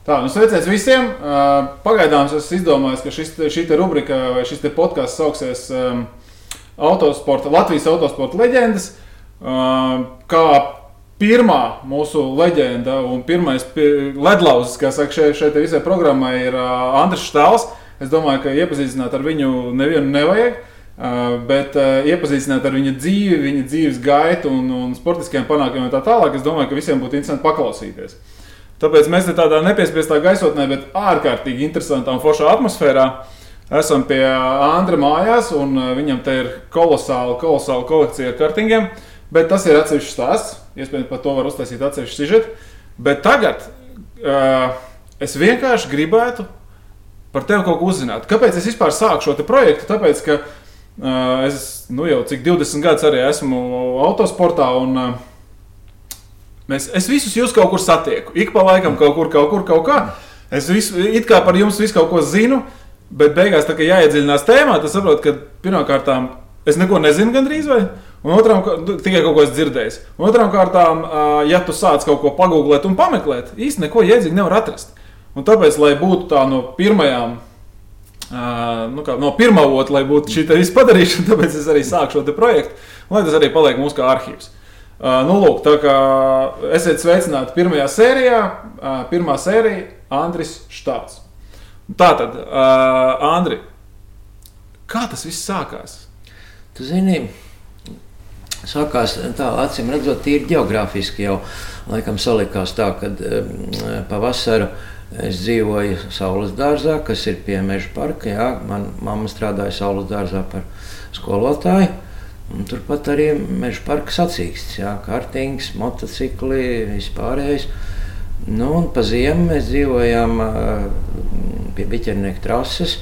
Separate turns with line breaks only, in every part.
Tā, nu sveiciens visiem. Pagaidām es izdomāju, ka šis, šī rubrika vai šis podkāsts sauksies um, autosporta, Latvijas autosporta leģendas. Uh, kā pirmā mūsu leģenda un pirmais ledlauzis, kas saka, šeit, šeit visai programmai ir uh, Andris Štāls. Es domāju, ka iepazīstināt ar viņu nevienu nevajag. Uh, bet uh, iepazīstināt ar viņa dzīvi, viņa dzīves gaitu un, un sportiskajiem panākumiem tā tālāk, es domāju, ka visiem būtu interesanti paklausīties. Tāpēc mēs te tādā nepiespiestā gaisotnē, bet ārkārtīgi interesantā un foršā atmosfērā esam pie Andra mājās, un viņam te ir kolosāla, kolosāla kolekcija ar kartingiem. Bet tas ir atsevišķs stāsts. Iespējams, par to var uztaisīt atsevišķu sižetu. Bet tagad uh, es vienkārši gribētu par tevi kaut ko uzzināt. Kāpēc es vispār sāku šo projektu? Tāpēc, ka uh, es nu, jau cik 20 gadus arī esmu autosportā. Un, uh, mēs, es visus jūs kaut kur satieku. Ik pa laikam kaut kur, kaut kur, kaut kā. Es visu, it kā par jums visu kaut ko zinu, bet beigās, tā, kad jāiedziļinās tēmā, tad saprotu, ka pirmkārt es neko nezinu gandrīz vai. Un otrām kārtām, tikai kaut ko es dzirdēju. Otrām kārtām, ja tu sāc kaut ko pagūglēt un pameklēt, īstenībā neko jēdzīgi nevar atrast. Un tāpēc, lai būtu tā no pirmajām, nu kā, no pirmā otra, lai būtu šī viss padarīšana, tāpēc es arī sāku šo projektu, lai tas arī paliek mūsu kā arhīvs. Nu, lūk, tā kā esiet sveicināti pirmajā sērijā, pirmā sērija Andris Štāts. Tā tad, Andri, kā tas viss sākās?
Tu zini, Sākās tā, acīm redzot, tīri geogrāfiski jau laikam salikās tā, ka um, pavasaru es dzīvoju Saules dārzā, kas ir pie meža parka. Jā, man mamma strādāja Saules dārzā par skolotāju. Un turpat arī meža parka sacīksts, jā, kartings, motocikli, vispārējais. Nu, un pa ziemu mēs dzīvojām pie biķernieka trases.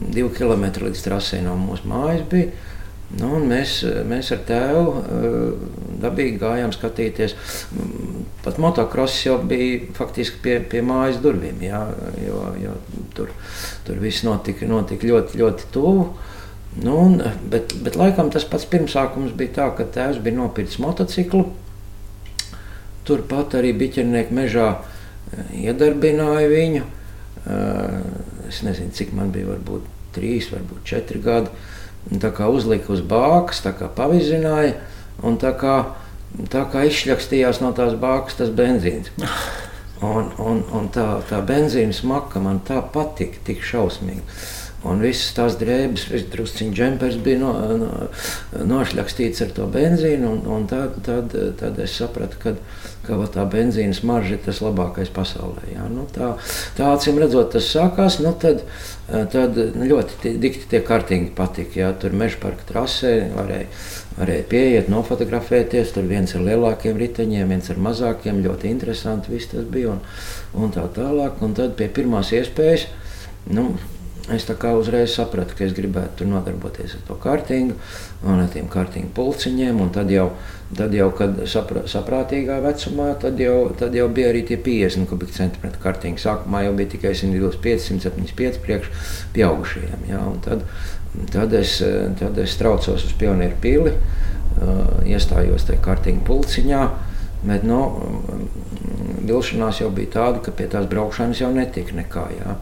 Divi kilometri līdz trasē no mūsu mājas bija. Nu, mēs, mēs ar tēvu dabīgi gājām skatīties. Pat motocross jau bija faktiski pie, pie mājas durvīm, jā, jo, jo tur, tur viss notika, notika ļoti, ļoti tuvu. Nu, un, bet, bet laikam tas pats pirmsākums bija tā, ka tēvs bija nopircis motociklu. Turpat arī biķernieku mežā eh, iedarbināja viņu. Eh, es nezinu, cik man bija, varbūt trīs, varbūt četri gadi uzlika uz bākas, pavizināja un tā kā, tā kā izšļakstījās no tās bākas tas benzīns. Un, un, un tā, tā benzīna smaka man tā patika, tik šausmīgi. Un visas tās drēbes, drusciņš džempers bija no, no, nošļakstīts ar to benzīnu. Un, un tad, tad, tad es sapratu, ka, ka tā benzīna smarža ir tas labākais pasaulē. Jā. Nu, tā, tā acīm redzot, tas sākās. Nu, tad, tad ļoti dikti tie kārtīgi patika. Jā. Tur meža parka trasē varēja, varēja pieiet, nofotografēties. Tur viens ar lielākiem riteņiem, viens ar mazākiem. Ļoti interesanti viss tas bija un, un tā tālāk. Un tad pie pirmās iespējas. Nu, Es tā kā uzreiz sapratu, ka es gribētu nodarboties ar to kārtīgu un ar tiem kārtīgu pulciņiem. Tad jau, tad jau, kad saprā, saprātīgā vecumā, tad jau, tad jau bija arī tie 50 kubikcentimetri kārtīgi. Sākumā jau bija tikai 125, 175 priekš pieaugušajiem. Ja? Tad, tad, es, tad es traucos uz pionieru pili, iestājos tajā kārtīgi pulciņā. Bet nu, vilšanās jau bija tāda, ka pie tās braukšanas jau netika nekā. Jā.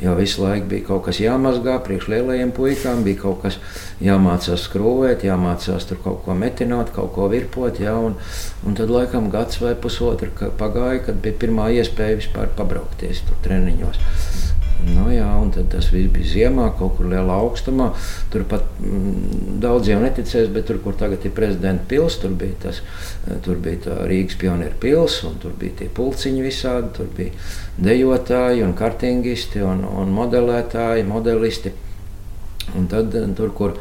Jo visu laiku bija kaut kas jāmazgā, priekš lielajiem puikām bija kaut kas jāmācās skrūvēt, jāmācās tur kaut ko metināt, kaut ko virpot. Jā, un, un tad laikam gads vai pusotru pagāja, kad bija pirmā iespēja vispār pabraukties tur treniņos. Nu, jā, un tas viss bija ziemā, kaut kur lielā augstumā. Tur pat mm, daudziem neticēs, bet tur, kur tagad ir prezidenta pilsēta, tur bija tas tur bija Rīgas pionieru pilsēta, un tur bija tie pulciņi visādi. Tur bija dejotāji, un kartingisti, un, un modelētāji, modelisti. Un tad tur kur,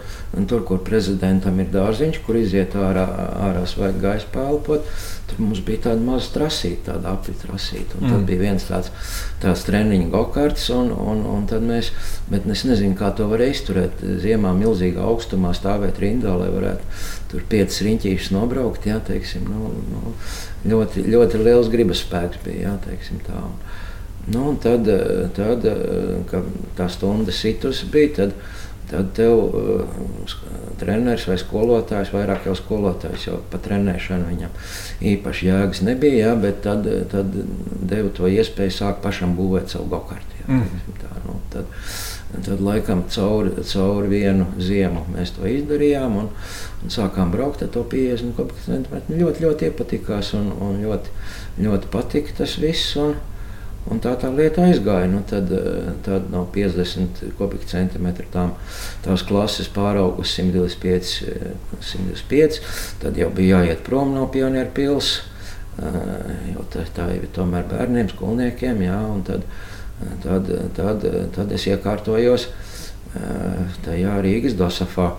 tur, kur prezidentam ir dārziņš, kur iziet ārā, ārā svaigā gaisa pēlpot, tur mums bija tāda maza trasīta, tāda apitrasīta. Mm. Tad bija viens tāds, tāds treniņu gokarts, un, un, un tad mēs, bet es nezinu, kā to var izturēt. Ziemā milzīgā augstumā stāvēt rindā, lai varētu tur piecas riņķīšas nobraukt, jā, teiksim, nu, nu, ļoti, ļoti liels gribas spēks bija, jā, teiksim tā. Un, nu, un tad, tad, kad tā stunda situs bija, tad, tad tev uh, treneris vai skolotājs, vairāk jau skolotājs jau pa trenēšanu viņam īpaši jēgas nebija, jā, bet tad, tad deva to iespēju sākt pašam būvēt savu gokartu. Mm. Tā, nu, tad, tad laikam cauri, cauri vienu ziemu mēs to izdarījām un, un sākām braukt ar to 50 cm. Ļoti, ļoti iepatikās un, un ļoti, ļoti patika tas viss. Un, Un tā tā lieta aizgāja. Nu, tad, eh, tad no 50 kubikcentimetru tām, tās klases pārauga uz 125, 125. Tad jau bija jāiet prom no pionieru pilsētas. Eh, jo tā, tā ir tomēr bērniem, skolniekiem. Jā, tad, tad, tad, tad es iekārtojos eh, tajā Rīgas dosafā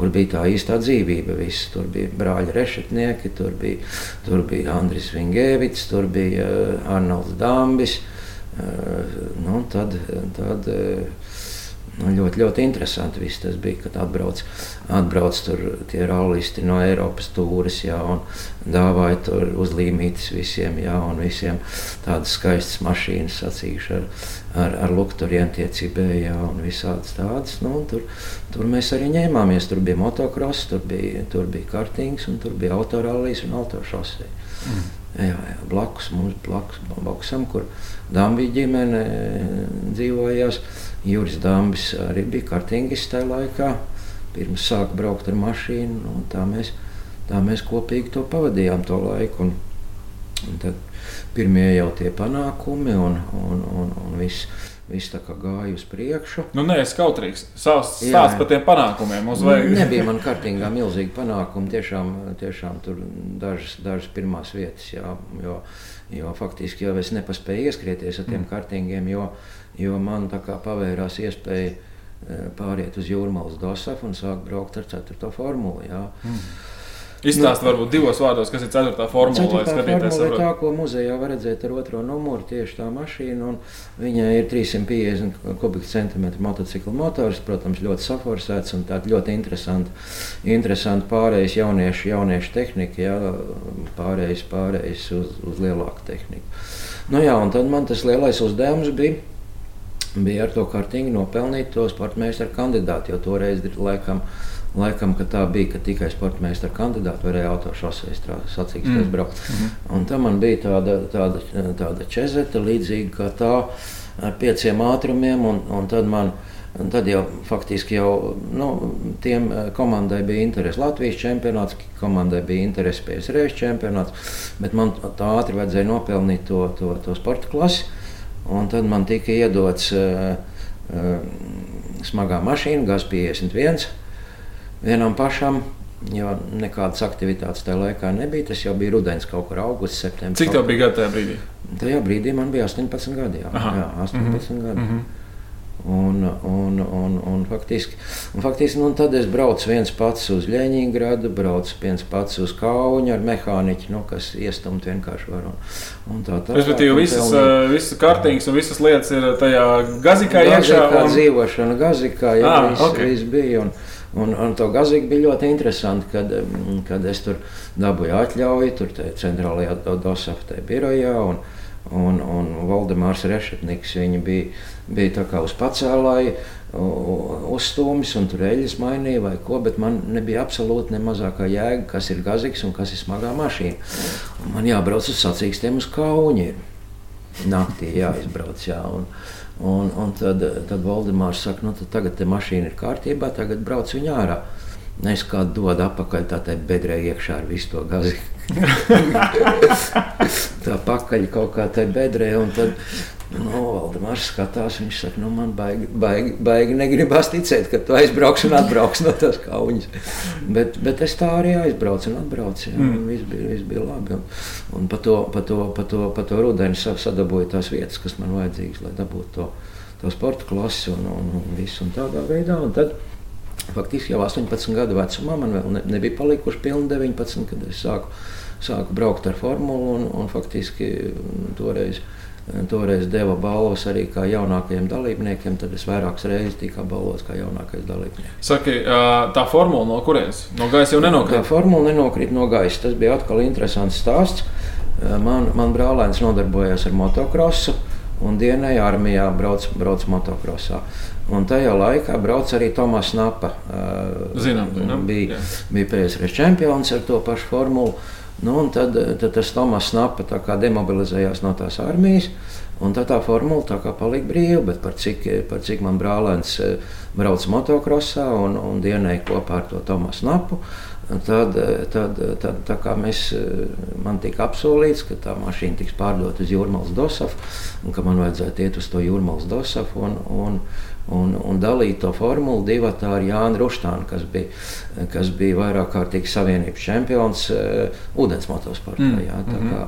kur bija tā īstā dzīvība. Viss. Tur bija brāļi Rešetnieki, tur bija, tur bija Andris Vingēvits, tur bija uh, Arnolds Dambis. Uh, nu, tad, tad, ļoti, ļoti interesanti viss tas bija, kad atbrauc, atbrauc tur tie rallisti no Eiropas tūres, jā, un dāvāja tur uzlīmītas visiem, jā, un visiem tādas skaistas mašīnas sacījuši ar, ar, ar lukturiem tie cibēja, un visādas tādas, nu, tur, tur mēs arī ņēmāmies, tur bija motocross, tur bija, tur bija kartings, un tur bija autorallijas un autošosei. Mm. Jā, jā, blakus mums, blakus boksam, kur Dambija ģimene dzīvojās. Juris Dambis arī bija kartingis tajā laikā. Pirms sāka braukt ar mašīnu, nu, tā, mēs, tā mēs kopīgi to pavadījām to laiku. Un, un tad pirmie jau tie panākumi un, un, un, un viss. Viss tā kā gāja uz priekšu.
Nu, nē, es kautrīgs. Stāsts par tiem panākumiem.
Vajag... Nebija man kārtīgā milzīga panākuma. Tiešām, tiešām tur dažas, dažas pirmās vietas, jā, jo, jo faktiski jau es nepaspēju ieskrieties ar tiem mm. kārtīgiem, jo, jo man tā kā pavērās iespēja e, pāriet uz jūrmālas dosafu un sākt braukt ar 4. formulu. Jā. Mm.
Izstāstiet, nu, varbūt divos vārdos, kas ir 4. formula.
4. formula ir tā, ko muzejā var redzēt ar otro numuru, tieši tā mašīna. Viņai ir 350 kubikcentimetru motocikla motors, protams, ļoti saforsēts un tāda ļoti interesanta, interesanta pārējais jauniešu, jauniešu tehnika, jā, pārējais, pārējais uz, uz lielāku tehniku. Nu jā, un tad man tas lielais uzdevums bija bija ar to kārtīgi nopelnīt to sportmeistaru kandidātu. Jo toreiz, laikam, laikam tā bija, ka tikai sportmeistaru kandidāti varēja autošoseis sacīksties mm. braukt. Mm -hmm. Un tam man bija tāda, tāda, tāda čezeta līdzīga kā tā ar pieciem ātrumiem. Un, un tad man Un tad jau faktiski jau nu, tiem eh, komandai bija interese Latvijas čempionāts, komandai bija interese PSRS čempionāts, bet man tā ātri vajadzēja nopelnīt to, to, to sporta klasi. Un tad man tika iedots uh, uh, smagā mašīna, GAZ 51, vienam pašam. Jo nekādas aktivitātes tajā laikā nebija. Tas jau bija rudens, kaut kur augusts, septembris.
Cik tev bija gadi tajā brīdī?
Tajā brīdī man bija 18 gadi. Jā, Aha. jā 18 mm -hmm. gadi. Mm -hmm. Un, un, un, un faktiski, un faktiski nu, tad es braucu viens pats uz Leņņģerādu, braucu viens pats uz Kaunu ar mehāniķu, nu, kas iestumt vienkārši var. Un, un tā tā
Respektīvi, visas, pelnīt. visas kartīgas un visas lietas ir tajā gazikā iekšā.
Un... Dzīvošana gazikā, jā, ah, viss, okay. viss bija. Un, Un, un to gazīgi bija ļoti interesanti, kad, kad es tur dabūju atļauju, tur centrālajā dosafē birojā. Un, un, un Valdemārs Rešetniks bija bija uz pacēlāju, uzstūmis un tur eļļas mainīja vai ko, bet man nebija absolūti ne mazākā jēga, kas ir gazīgs un kas ir smagā mašīna. Un man jābrauc uz sacīkstiem uz Kauni. Naktī jāizbrauc. Jā, un, un, un tad, tad Valdemārs saka, nu tagad te mašīna ir kārtībā, tagad brauc viņa ārā. Es kādu dodu atpakaļ, tā teikt, bedrē iekšā ar visu to gazi. tā pakaļ kaut kā tajā bedrē. Tad, Nu, Valdemārs skatās, viņš saka, nu, man baigi, baigi, baigi negribas ticēt, ka tu aizbrauks un atbrauks no tās kaujas. Bet, bet es tā arī aizbraucu un atbraucu. Jā, mm. viss, bija, viss bija labi. Un, un pa, to, pa, to, pa, to, pa to rudeni sadabūju tās vietas, kas man vajadzīgas, lai dabūtu to, to sporta klasi un, un, un visu un tādā veidā. Un tad, faktiski jau 18 gadu vecumā man vēl ne, nebija palikuši pilni 19, kad es sāku, sāku braukt ar formulu un, un faktiski toreiz. Toreiz deva balvas arī kā jaunākajiem dalībniekiem, tad es vairākas reizes tiku balvots kā jaunākais dalībnieks.
Saki, tā formula no kurienes? No gaisa jau nenokrīt?
Tā formula nenokrīt no gaisa. Tas bija atkal interesants stāsts. Man, man brālēns nodarbojās ar motocrossu. un dienai armijā brauc, brauc motokrosā. Un tajā laikā brauc arī Tomas Napa.
Zinām, zinām.
Bija, jā. bija PSRS čempions ar to pašu formulu. Nu, tad, tad tas Tomas Napa demobilizējās no tās armijas. Un tā tā formula tā kā palika brīva, bet par cik, par cik man brālēns brauc motokrosā un, un dienēja kopā ar to Tomasu Napu, tad, tad, tad tā kā mēs, man tika apsolīts, ka tā mašīna tiks pārdota uz Jūrmālas Dosafu un ka man vajadzētu iet uz to Jūrmālas Dosafu un, un, un, un dalīt to formulu divu ar Jānu Ruštānu, kas bija, kas bija vairāk kārtīgi savienības čempions uh, ūdens motosportā. Mm. Jā, tā kā,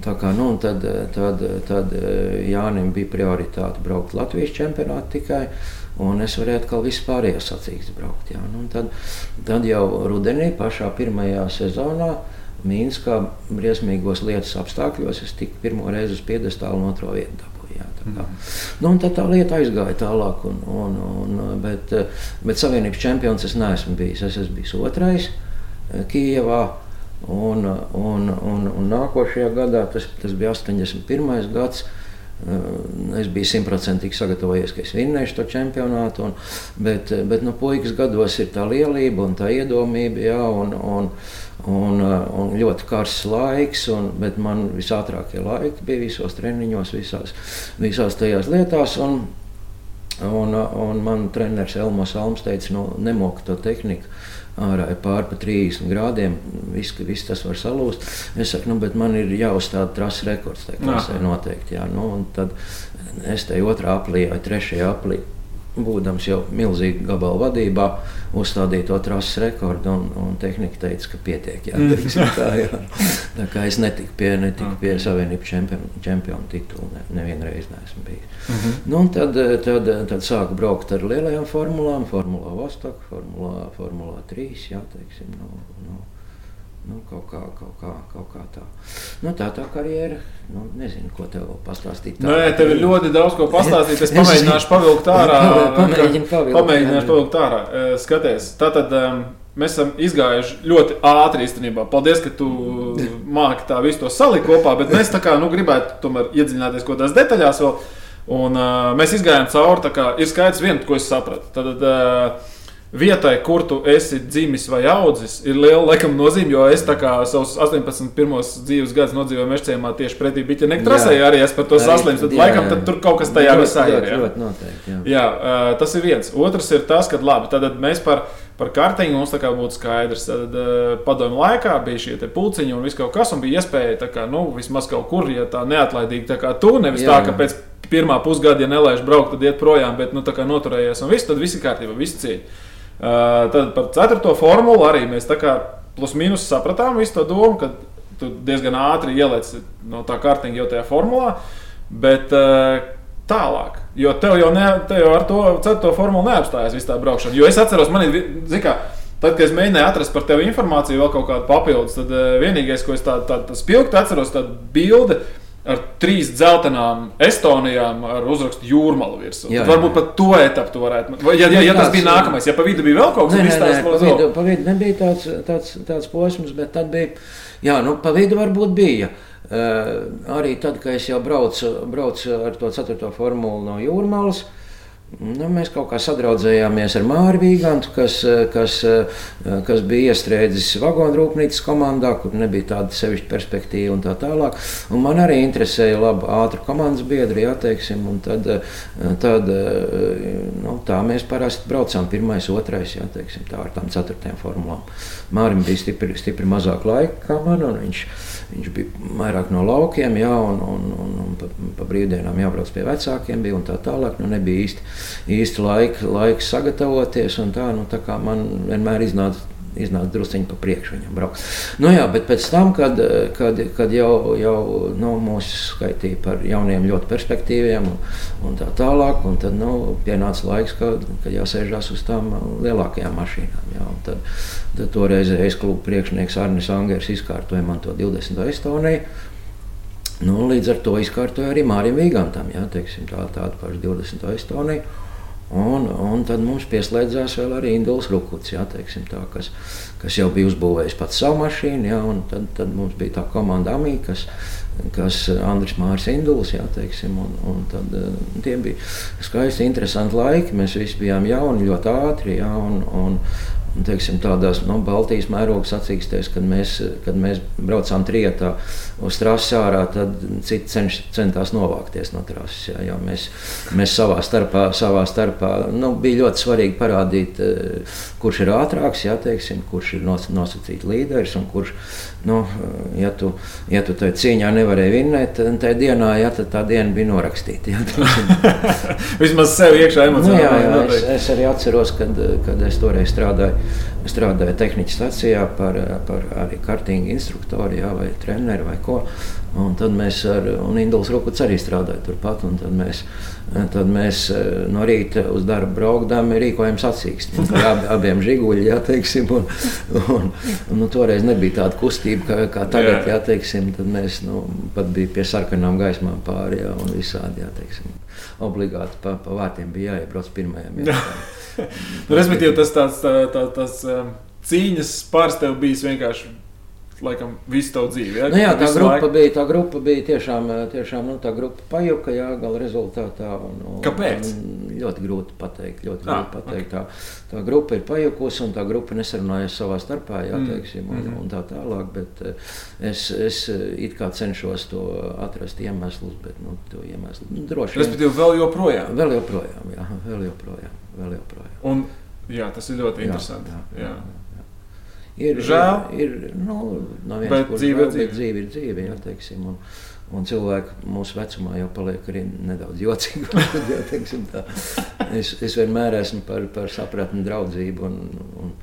Tā kā, nu, tad, tad, tad Jānis bija prioritāte braukt Latvijas čempionātā tikai. Un es varēju atkal vispārējās sacīkstes braukt. Jā. Nu, tad, tad jau rudenī, pašā pirmajā sezonā, Mīnskā briesmīgos lietas apstākļos, es tiku pirmo reizi uz piedestālu un otro vietu tā, kā. mm. nu, tad tā lieta aizgāja tālāk, un, un, un, bet, bet Savienības čempions es neesmu bijis. Es esmu bijis otrais Kijavā. Un, un, un, un nākošajā gadā, tas, tas bija 81. gads, eh, es biju simtprocentīgi sagatavojies, ka es vinnēšu to čempionātu. Un, bet, bet nu, puikas gados ir tā lielība un tā iedomība, jā, un, un, un, un ļoti karsts laiks. Un, bet man visātrākie laiki bija visos treniņos, visās, visās tajās lietās. Un, un, un man treneris Elmos Alms teica, nu, nemoka to tehniku ārā ir pār pa 30 grādiem, viss, viss tas var salūst. Es saku, nu, bet man ir jāuzstāda trases rekords, tā klasē noteikti. Jā, nu, tad es te otrā aplī vai trešajā aplī būdams jau milzīgi gabalu vadībā, uzstādīja to trases rekordu. Un, un tehnika teica, ka pietiek. Jā, tā, jā. tā kā es netiku pie, netiku pie Savienības čempionu, čempionu titula, ne, nevienreiz neesmu bijis. Uh mhm. -huh. nu, tad, tad, tad sāku braukt ar lielajām formulām, Formula Vostok, Formula, Formula 3. Jā, teiksim, nu, nu, Nu, kaut kā, kaut kā, kaut kā tā. Nu, tā tā karjera. Nu, nezinu, ko tev pastāstīt. Tā.
Nē, tev ir ļoti daudz ko pastāstīt. Es pamēģināšu pavilkt ārā.
Pamēģinu pavilkt.
Pamēģināšu pavilkt ārā. Skaties, tātad um, mēs esam izgājuši ļoti ātri īstenībā. Paldies, ka tu māki tā visu to salikt kopā, bet mēs tā kā nu, gribētu tomēr iedziļināties kaut kādās detaļās vēl. Un uh, mēs izgājām cauri, tā kā ir skaidrs viena, ko es sapratu. Tad, uh, vietai, kur tu esi dzimis vai audzis, ir liela laikam, nozīme. Jo es savus 18 pirmos dzīves gadus nodzīvoju Mešķēmā tieši pretī Biķenek trasē, arī es par to saslimu. Tad, jā, laikam, tad tur kaut kas tajā visā
ir. Jā, noteikti. Jā.
jā, tas ir viens. Otrs ir tas, ka labi, tad mēs par. Par kartiņu mums būtu skaidrs. Tad uh, padomju laikā bija šie pulciņi un viss kaut kas, un bija iespēja, kā, nu, vismaz kaut kur, ja tā neatlaidīgi tā kā tu, nevis jā, tā, ka pēc pirmā pusgada, ja nelaiž braukt, tad iet projām, bet nu, noturējies un viss, tad viss ir kārtībā, viss cieņa. Tad par ceturto formulu arī mēs tā kā plus mīnus sapratām visu to domu, ka tu diezgan ātri ieliec no tā kārtiņa jau tajā formulā. Bet tālāk, jo tev jau, ne, tev jau ar to ceturto formulu neapstājās viss tā braukšana. Jo es atceros, man ir, zināmā Tad, kad es mēģināju atrast par tevi informāciju, vēl kaut kādu papildus, tad uh, vienīgais, ko es tādu tā, tā spilgti atceros, ir bilde, ar trīs dzeltenām Estonijām ar uzrakstu jūrmālu virsū. Jā, jā. Varbūt pat to etapu tu varētu. Vai, ja, ja, ja tas bija nākamais, ja pa vidu bija vēl kaut kas tāds,
tad vidu, pa vidu nebija tāds, tāds, tāds posms, bet tad bija, jā, nu, pa vidu varbūt bija. Uh, arī tad, kad es jau braucu, braucu ar to ceturto formulu no jūrmālas, uh, Nu, mēs kaut kā sadraudzējāmies ar Māriju Vīgantu, kas, kas, kas bija iestrēdzis vagonu rūpnīcas komandā, kur nebija tāda sevišķa perspektīva un tā tālāk. Un man arī interesēja labi ātri komandas biedri, jāteiksim, un tad, tad nu, tā mēs parasti braucām pirmais, otrais, jāteiksim, tā ar tām ceturtajām formulām. Mārim bija stipri, stipri mazāk laika kā man, un viņš, viņš bija vairāk no laukiem, jā, un, un, un, un pa, pa brīvdienām jābrauc pie vecākiem bija un tā tālāk, nu nebija īsti īsti laika, laika sagatavoties. Tā, nu, tā man vienmēr iznāca iznāca druskuļi pa priekšu viņam braukt. Nu, jā, bet pēc tam, kad, kad, kad jau, jau nu, mūs skaitīja par jauniem, ļoti perspektīviem un, un tā tālāk, un tad nu, pienāca laiks, kad, kad jāsēžās uz tām lielākajām mašīnām. Jā, tad, tad toreizējais kluba priekšnieks Arnis Angers izkārtoja man to 20. Estoniju. Nu, līdz ar to izkārtoja arī Mārim Vīgantam, jā, teiksim, tā, tādu pašu 20. Estoniju. Un, un tad mums pieslēdzās vēl arī Induls Rukuts, jā, teiksim, tā, kas, kas jau bija uzbūvējis pats savu mašīnu. Jā, tad, tad mums bija tā komanda Amī, kas, kas Andris Mārs Induls, jā, teiksim, un, un tad tie bija skaisti, interesanti laiki. Mēs visi bijām jauni, ļoti ātri, jā, un, un, teiksim, tādās nu, Baltijas mēroga sacīkstēs, kad mēs, kad mēs braucām trietā uz trases ārā, tad citi cenš, centās novākties no trases. Jā, jā, mēs, mēs savā starpā, savā starpā nu, bija ļoti svarīgi parādīt, eh, kurš ir ātrāks, jā, teiksim, kurš ir nos, nosacīts līderis un kurš, nu, ja tu, ja tu tajā cīņā nevarēji vinnēt, tad tajā dienā, jā, tad tā diena bija norakstīta.
Vismaz sev iekšā emocionāli.
Nu, jā, jā, es, es arī atceros, kad, kad es toreiz strādāju strādāju tehnikas stācijā par, par arī kartīgu instruktoru jā, vai treneru vai ko. Un tad mēs ar Induls Rukuts arī strādājam turpat. Tad mēs, tad mēs eh, no rīta uz darbu braukdām, rīkojam sacīksti ar ab, abiem žiguļiem. Jā, teiksim, un, un, un, nu, toreiz nebija tāda kustība, kā, kā tagad. Jā, teiksim, tad mēs nu, pat bijām pie sarkanām gaismām pāri jā, un visādi. Jā, teiksim, obligāti pa, pa vārtiem bija jāiebrauc pirmajam. Jā,
nu, respektīvi, tas tāds, tā, tā, tas um, cīņas tev bijis vienkārši laikam visu tavu dzīvi. Ja?
Nu, jā, tā grupa, laiku... bija, tā grupa bija tiešām, tiešām nu, tā grupa pajuka, jā, gala rezultātā. Un, un,
Kāpēc?
Un ļoti grūti pateikt. Ļoti ah, grūti pateikt. Okay. Tā, tā grupa ir pajukusi un tā grupa nesarunājas savā starpā, jā, mm. teiksim, un, mm. un tā tālāk. Bet es, es it kā cenšos to atrast iemeslus, bet nu, to iemeslu nu, droši
vien. Respektīvi, vēl joprojām.
Vēl joprojām, jā, vēl joprojām. Vēl joprojām.
Un, jā, tas ir ļoti interesanti. Jā, jā, jā. jā.
Ir žēl. Ir, nu, no
bet dzīve,
vēl, dzīve. Dzīve ir dzīve. Jā, teiksim, un, un cilvēki mūsu vecumā jau paliek arī nedaudz jocīgi. jā, teiksim, es, es vienmēr esmu par, par sapratni, draudzību. Un, un,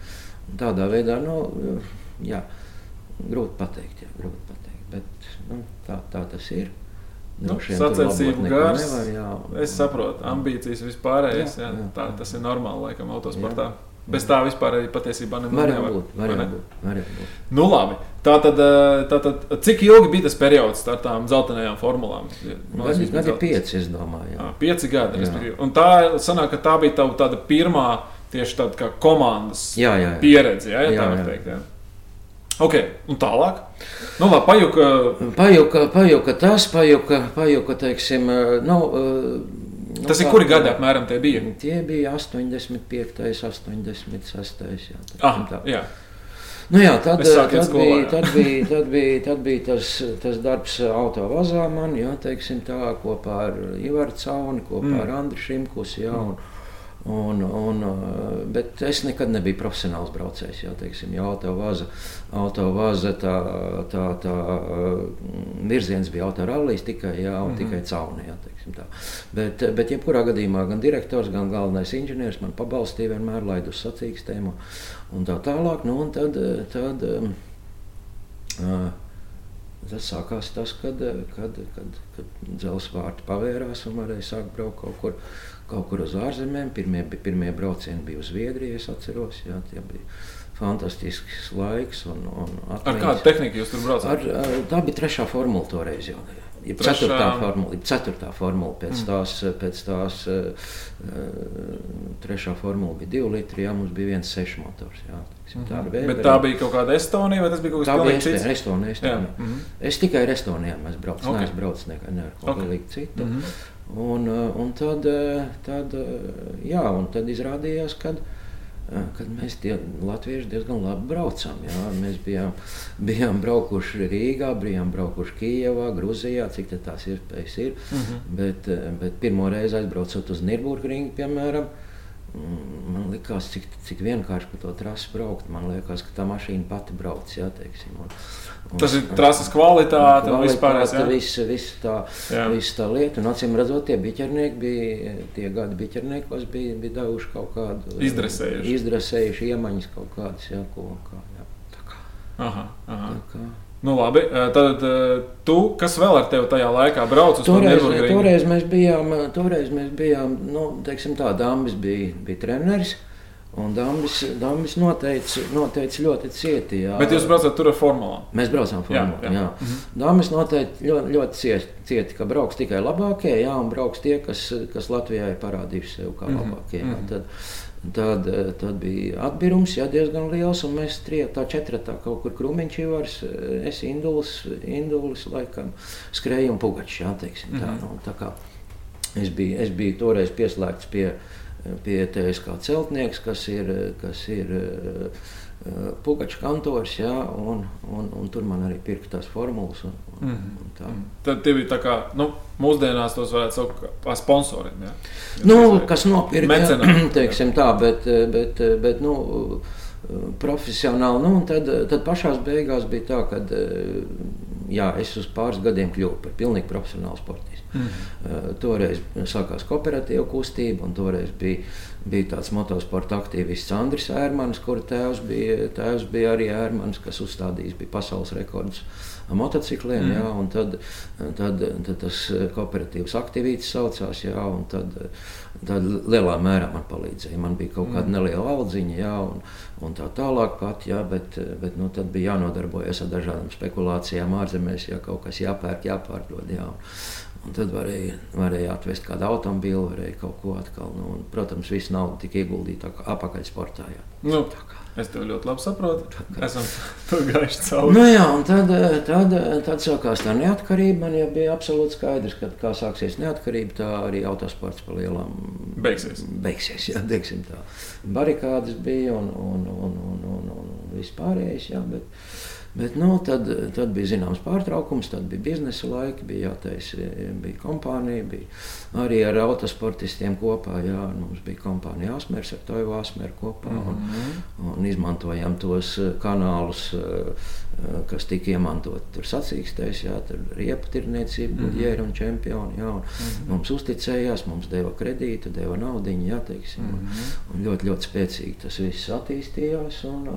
un tādā veidā nu, jā, grūti pateikt. Jā, grūti pateikt bet, nu, tā, tā tas ir.
Nu, Sacensību gars. Nevar, jā, es saprotu, ambīcijas vispārējais. Jā, jā, jā, tā, tas ir normāli laikam autosportā. Jā. Bez tā vispār arī patiesībā
nevar, nevar būt. Var ne? būt, var būt.
Nu, labi. Tātad, eh, tātad, cik ilgi bija tas periods ar tām zeltainajām formulām?
Gadi, gadi pieci, es domāju. Jā. À,
pieci gadi. Jā. Un tā sanāk, tā bija tava tāda pirmā tieši tāda kā komandas
jā, jā, jā.
pieredze, jā, ja jā, tā var teikt. Jā. Ok, un tālāk. Nu, labi, pajuka.
Pajuka, pajuka tas, pajuka, pajuka teiksim, eh, nu,
Nu, Tas ir kuri gadi apmēram tie bija?
Tie bija 85, 86. Jā,
ah, tā. jā.
Nu jā, tad, tad, skolā, bija, jā. tad, bija, tad, bija, tad bija tas, tas darbs autovazā man, jā, teiksim tā, kopā ar Ivaru Cauni, kopā mm. ar Andru Šimkus, jā, un, Un, un, uh, bet es nekad nebiju profesionāls braucējs. Jā, teiksim, jā, autovāza, autovāza tā, tā, tā uh, virziens bija autorallijas tikai, jā, mm -hmm. tikai cauni. Jā, bet, bet jebkurā gadījumā gan direktors, gan galvenais inženieris man pabalstīja vienmēr, laidu uz sacīkstēm un tā tālāk. Nu, un tad, tad, um, uh, Tas sākās tas, kad, kad, kad, kad dzelzceļa vārti pavērās un varēja sākt braukt kaut kur kaut kur uz ārzemēm. Pirmie, pirmie braucieni bija uz Zviedriju, es atceros. Jā, fantastisks laiks. Un, un
atmiņas. ar kādu tehniku jūs tur braucāt?
Ar, tā bija trešā formula toreiz. Jau. Ir ceturtā formula, ceturtā formula pēc mm. tās, pēc tās uh, trešā formula bija 2 litri, jā, mums bija viens 6 motors. Jā,
mm -hmm. tā, Weber, Bet tā bija kaut kāda Estonija vai tas bija kaut kas
tāds? Tā bija Estonija. Estonija. Mm -hmm. Es tikai ar Estonijā braucu, okay. neesmu braucis nekā, ne ar ko okay. citu. Mm -hmm. Un, eh, un tad, eh, tad, eh, jā, un tad izrādījās, ka kad mēs tie latvieši diezgan labi braucam. Jā. Mēs bijām, bijām braukuši Rīgā, bijām braukuši Kijavā, Grūzijā, cik tās iespējas ir. Uh mhm. -huh. bet, bet pirmo reizi aizbraucot uz Nīderlandu, piemēram, mm, man liekas, cik, cik vienkārši pa to trasi braukt. Man liekas, ka tā mašīna pati brauc. Jā, teiksim, un,
Un, Tas ir trases kvalitāte,
un vispārējais. Viss, viss tā, viss tā lieta. Un acīm redzot, tie biķernieki bija, tie gadi biķerniekos bija, bija devuši kaut kādu.
Izdresējuši.
Izdresējuši iemaņas kaut kādas, jā, ko, kā, jā. Tā kā.
Aha, aha. Tā kā. Nu, labi, tad tu, kas vēl ar tevi tajā laikā brauc uz
toreiz, toreiz mēs bijām, toreiz mēs bijām, nu, teiksim tā, Dāmas bija, bija treneris. Un Dāmas, Dāmas noteica, noteica ļoti cieti. Jā.
Bet jūs braucat tur ar formulām?
Mēs braucam formulām. Jā, jā. jā. Mhm. Dāmas noteikti ļoti, ļoti cieti, cieti, ka brauks tikai labākie, jā, un brauks tie, kas, kas Latvijā ir parādījuši sev kā mhm. labākie. Jā. Tad, Tad, tad bija atbīrums, jā, diezgan liels, un mēs trijā, tā četratā kaut kur krūmiņš ivars, es indulis, indulis laikam skrēju un pugačs, jā, teiksim tā. Mm -hmm. nu, tā kā es biju, es biju toreiz pieslēgts pie, pie kā celtnieks, kas ir, kas ir uh, pugačs kantors, jā, un, un, un tur man arī pirka tās formulas. Un, un, mm -hmm. un tā. Mm.
Tad tie bija tā kā, nu, mūsdienās tos varētu saukt par sponsoriem, jā?
Nu, kas nopirka, teiksim tā, bet, bet, bet nu, profesionāli. Nu, tad, tad pašā beigās bija tā, ka jā, es uz pāris gadiem kļuvu par pilnīgi profesionālu sportistu. Mm -hmm. Toreiz sākās kooperatīva kustība, un toreiz bija, bija tāds motosporta aktīvists Andris Ērmans, kura tēvs bija, tēvs bija arī Ērmans, kas uzstādījis pasaules rekordus motocikliem. Mm. Jā, tad, tad, tad tas kooperatīvs aktīvītis saucās, jā, un tad, tad lielā mērā man palīdzēja. Man bija kaut kāda mm. neliela audziņa, jā, un, un tā tālāk, pat, jā, bet, bet nu, tad bija jānodarbojas ar dažādām spekulācijām ārzemēs, ja kaut kas jāpērk, jāpārdod. Jā. Un tad varēja, varēja atvest kādu automobīlu, varēja kaut ko atkal. Nu, un, protams, visu naudu tika ieguldīta apakaļsportā. Jā.
Nu, es tev ļoti labi saprotu. Esam tur gājuši cauri.
Nu, jā, un tad, tad, tad sākās tā neatkarība. Man jau bija absolūti skaidrs, ka kā sāksies neatkarība, tā arī autosports pa lielām
beigsies.
Beigsies, jā, teiksim tā. Barikādas bija un, un, un, un, un, un, un vispārējais, jā, bet Bet, nu, tad, tad bija zināms pārtraukums, tad bija biznesa laiki, bija jātaisa, bija kompānija, bija arī ar autosportistiem kopā. Jā, mums bija kompānija Asmērs ar Toju Asmēru kopā un, mm -hmm. un izmantojām tos eh, kanālus, eh, kas tika iemantoti tur sacīkstēs, jā, tur riepu tirniecība, mm -hmm. buļģēra un čempioni. Jā, un mm -hmm. Mums uzticējās, mums deva kredītu, deva naudiņu, jā, teiksim, mm -hmm. un, un ļoti, ļoti spēcīgi tas viss attīstījās. Un,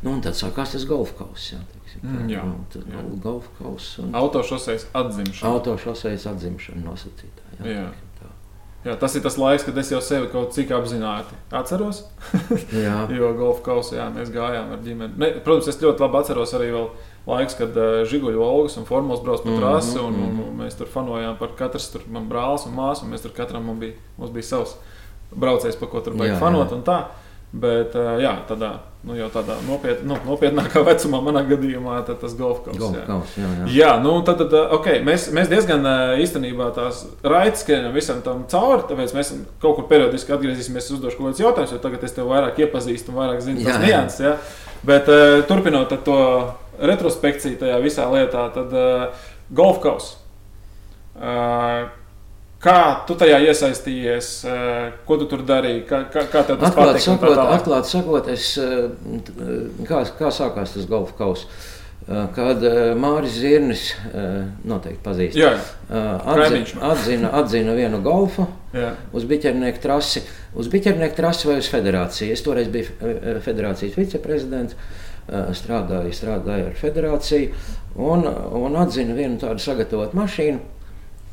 Nu, un tad sākās tas golfa kausa. Jā, teiksim,
mm, jā,
nu, tas jā. golfa kausa.
Autošoseis atzimšana.
Autošoseis atzimšana nosacītā. Jā, jā. Teiksim,
jā, tas ir tas laiks, kad es jau sevi kaut cik apzināti atceros. jo golfa kausā jā, mēs gājām ar ģimeni. Ne, protams, es ļoti labi atceros arī laikus, kad uh, Žiguļu Olgas un Formos brauc pa trasi. Mm -hmm. un, un, mhm. un mēs tur fanojām par katru, tur man brālis un māsu. Un mēs tur katram bija, mums bija savs braucējs, pa ko tur vajag fanot. Jā. Bet jā, tādā, nu, jau tādā nopietn, nu, nopietnākā vecumā, manā gadījumā, tas golf kausa.
Golf kaus, jā, jā.
jā, nu, tad, tad okay, mēs, mēs diezgan īstenībā tās raitas skrienam visam tam cauri. Tāpēc mēs kaut kur periodiski atgriezīsimies, uzdošu kaut kādus jautājumus, jo tagad es tev vairāk iepazīstu un vairāk zinu tās nianses. Bet turpinot to retrospekciju tajā visā lietā, tad golf kausa. Kā tu tajā iesaistījies, eh, ko tu tur darīji? Kā, kā, kā tev tas
atklāt sakot, atklāt sakot, es, eh, kā, kā sākās tas golfa kausa? Eh, kad Mārcis Zirnis, noteikti pazīst,
Jā,
atzina, atzina, atzina vienu golfu Jā. uz biķernieku trasi, uz biķernieku trasi vai uz federāciju. Es toreiz biju federācijas viceprezidents, strādāju, strādāju ar federāciju un, un atzina vienu tādu sagatavotu mašīnu